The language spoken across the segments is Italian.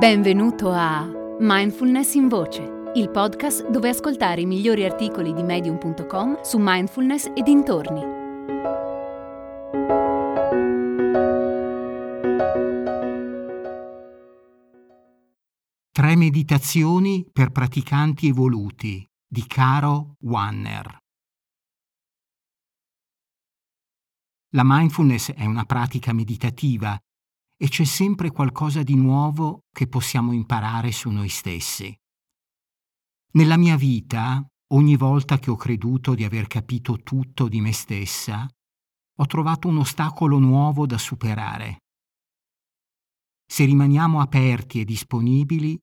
Benvenuto a Mindfulness in Voce, il podcast dove ascoltare i migliori articoli di medium.com su mindfulness e dintorni. Tre meditazioni per praticanti evoluti di Caro Wanner. La mindfulness è una pratica meditativa e c'è sempre qualcosa di nuovo che possiamo imparare su noi stessi. Nella mia vita, ogni volta che ho creduto di aver capito tutto di me stessa, ho trovato un ostacolo nuovo da superare. Se rimaniamo aperti e disponibili,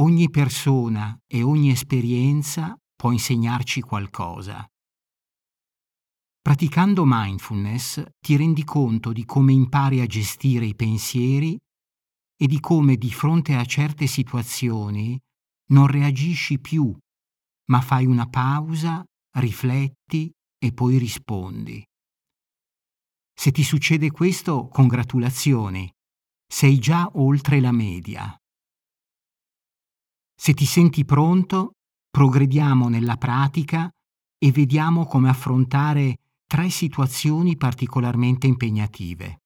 ogni persona e ogni esperienza può insegnarci qualcosa. Praticando mindfulness ti rendi conto di come impari a gestire i pensieri e di come di fronte a certe situazioni non reagisci più, ma fai una pausa, rifletti e poi rispondi. Se ti succede questo, congratulazioni, sei già oltre la media. Se ti senti pronto, progrediamo nella pratica e vediamo come affrontare tre situazioni particolarmente impegnative.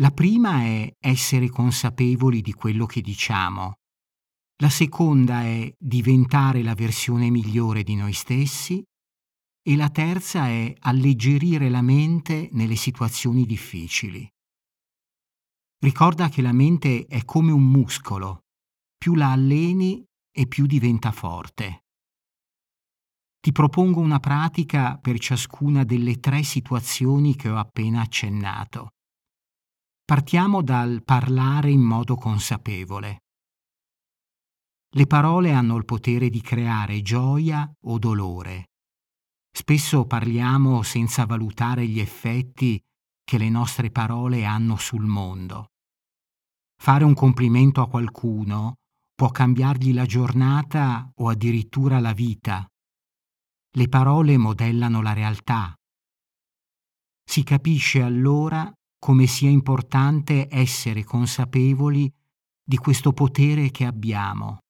La prima è essere consapevoli di quello che diciamo. La seconda è diventare la versione migliore di noi stessi. E la terza è alleggerire la mente nelle situazioni difficili. Ricorda che la mente è come un muscolo. Più la alleni e più diventa forte. Ti propongo una pratica per ciascuna delle tre situazioni che ho appena accennato. Partiamo dal parlare in modo consapevole. Le parole hanno il potere di creare gioia o dolore. Spesso parliamo senza valutare gli effetti che le nostre parole hanno sul mondo. Fare un complimento a qualcuno può cambiargli la giornata o addirittura la vita le parole modellano la realtà. Si capisce allora come sia importante essere consapevoli di questo potere che abbiamo.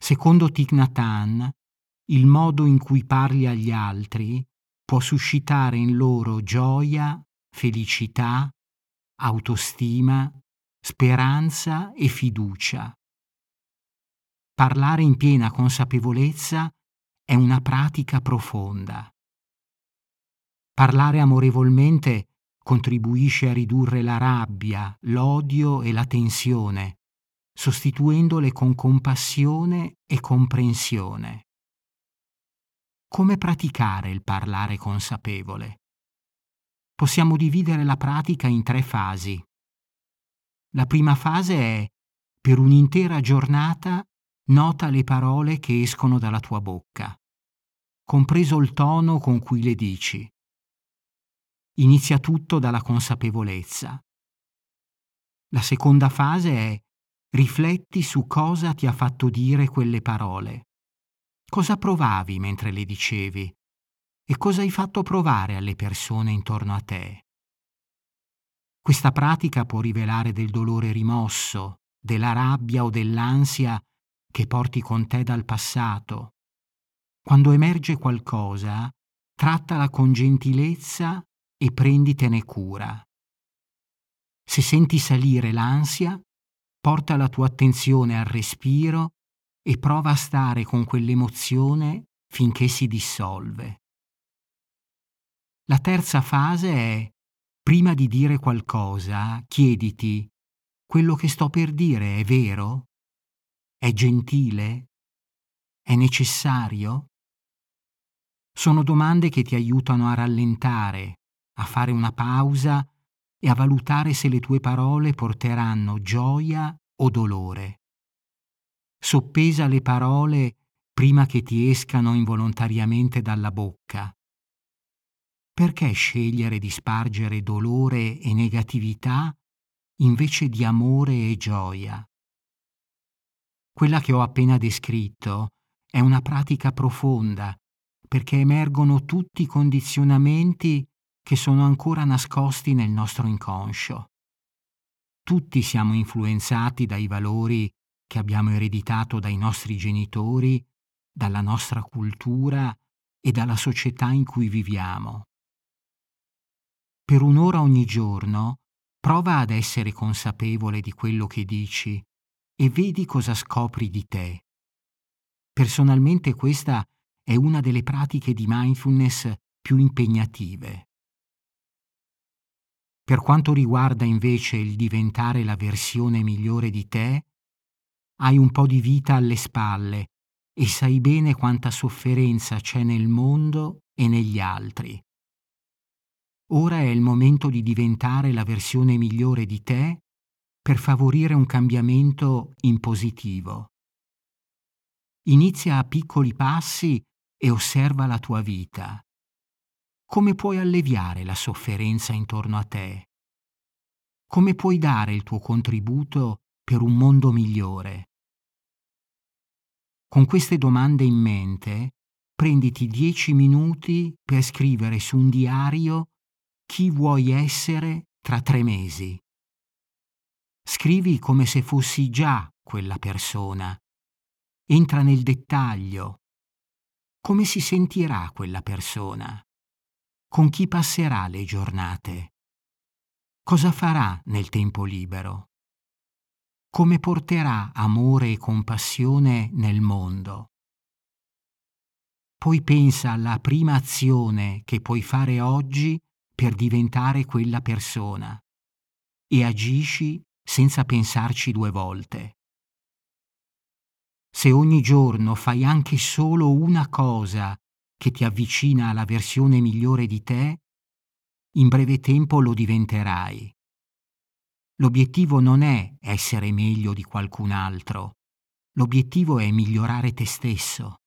Secondo Hanh, il modo in cui parli agli altri può suscitare in loro gioia, felicità, autostima, speranza e fiducia. Parlare in piena consapevolezza è una pratica profonda. Parlare amorevolmente contribuisce a ridurre la rabbia, l'odio e la tensione, sostituendole con compassione e comprensione. Come praticare il parlare consapevole? Possiamo dividere la pratica in tre fasi. La prima fase è, per un'intera giornata, Nota le parole che escono dalla tua bocca, compreso il tono con cui le dici. Inizia tutto dalla consapevolezza. La seconda fase è rifletti su cosa ti ha fatto dire quelle parole. Cosa provavi mentre le dicevi e cosa hai fatto provare alle persone intorno a te. Questa pratica può rivelare del dolore rimosso, della rabbia o dell'ansia che porti con te dal passato. Quando emerge qualcosa, trattala con gentilezza e prenditene cura. Se senti salire l'ansia, porta la tua attenzione al respiro e prova a stare con quell'emozione finché si dissolve. La terza fase è, prima di dire qualcosa, chiediti, quello che sto per dire è vero? È gentile? È necessario? Sono domande che ti aiutano a rallentare, a fare una pausa e a valutare se le tue parole porteranno gioia o dolore. Soppesa le parole prima che ti escano involontariamente dalla bocca. Perché scegliere di spargere dolore e negatività invece di amore e gioia? Quella che ho appena descritto è una pratica profonda perché emergono tutti i condizionamenti che sono ancora nascosti nel nostro inconscio. tutti siamo influenzati dai valori che abbiamo ereditato dai nostri genitori, dalla nostra cultura e dalla società in cui viviamo. Per un'ora ogni giorno prova ad essere consapevole di quello che dici e vedi cosa scopri di te. Personalmente questa è una delle pratiche di mindfulness più impegnative. Per quanto riguarda invece il diventare la versione migliore di te, hai un po' di vita alle spalle e sai bene quanta sofferenza c'è nel mondo e negli altri. Ora è il momento di diventare la versione migliore di te per favorire un cambiamento in positivo. Inizia a piccoli passi e osserva la tua vita. Come puoi alleviare la sofferenza intorno a te? Come puoi dare il tuo contributo per un mondo migliore? Con queste domande in mente, prenditi dieci minuti per scrivere su un diario chi vuoi essere tra tre mesi. Scrivi come se fossi già quella persona. Entra nel dettaglio. Come si sentirà quella persona? con chi passerà le giornate? Cosa farà nel tempo libero? Come porterà amore e compassione nel mondo? Poi pensa alla prima azione che puoi fare oggi per diventare quella persona e agisci senza pensarci due volte. Se ogni giorno fai anche solo una cosa che ti avvicina alla versione migliore di te, in breve tempo lo diventerai. L'obiettivo non è essere meglio di qualcun altro, l'obiettivo è migliorare te stesso.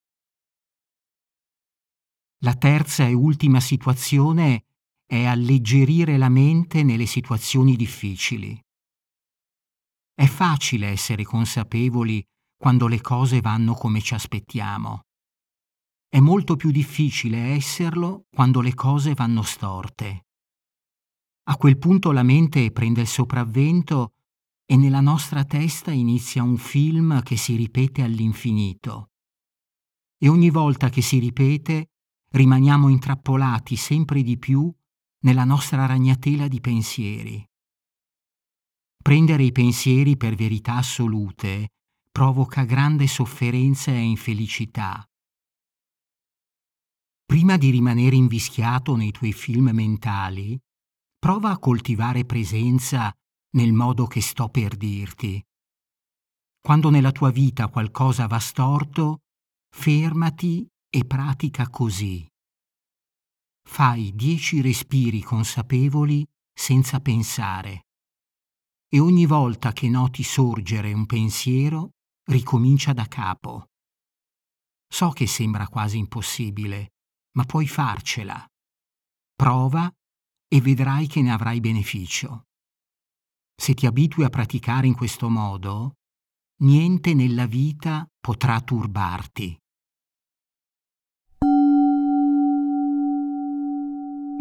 La terza e ultima situazione è alleggerire la mente nelle situazioni difficili. È facile essere consapevoli quando le cose vanno come ci aspettiamo. È molto più difficile esserlo quando le cose vanno storte. A quel punto la mente prende il sopravvento e nella nostra testa inizia un film che si ripete all'infinito. E ogni volta che si ripete rimaniamo intrappolati sempre di più nella nostra ragnatela di pensieri. Prendere i pensieri per verità assolute provoca grande sofferenza e infelicità Prima di rimanere invischiato nei tuoi film mentali, prova a coltivare presenza nel modo che sto per dirti. Quando nella tua vita qualcosa va storto, fermati e pratica così. Fai dieci respiri consapevoli senza pensare e ogni volta che noti sorgere un pensiero, ricomincia da capo. So che sembra quasi impossibile, ma puoi farcela. Prova e vedrai che ne avrai beneficio. Se ti abitui a praticare in questo modo, niente nella vita potrà turbarti.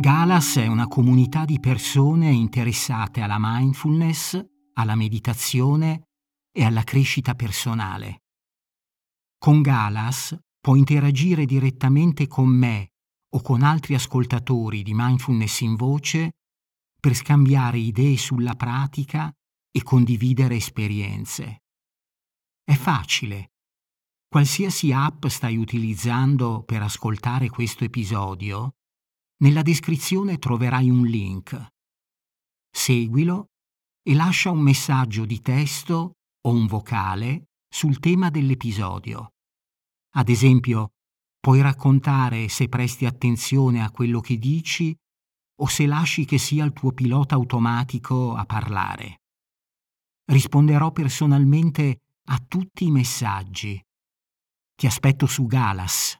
Galas è una comunità di persone interessate alla mindfulness, alla meditazione e alla crescita personale. Con Galas può interagire direttamente con me o con altri ascoltatori di mindfulness in voce per scambiare idee sulla pratica e condividere esperienze. È facile. Qualsiasi app stai utilizzando per ascoltare questo episodio, nella descrizione troverai un link. Seguilo e lascia un messaggio di testo o un vocale sul tema dell'episodio. Ad esempio, puoi raccontare se presti attenzione a quello che dici o se lasci che sia il tuo pilota automatico a parlare. Risponderò personalmente a tutti i messaggi. Ti aspetto su Galas.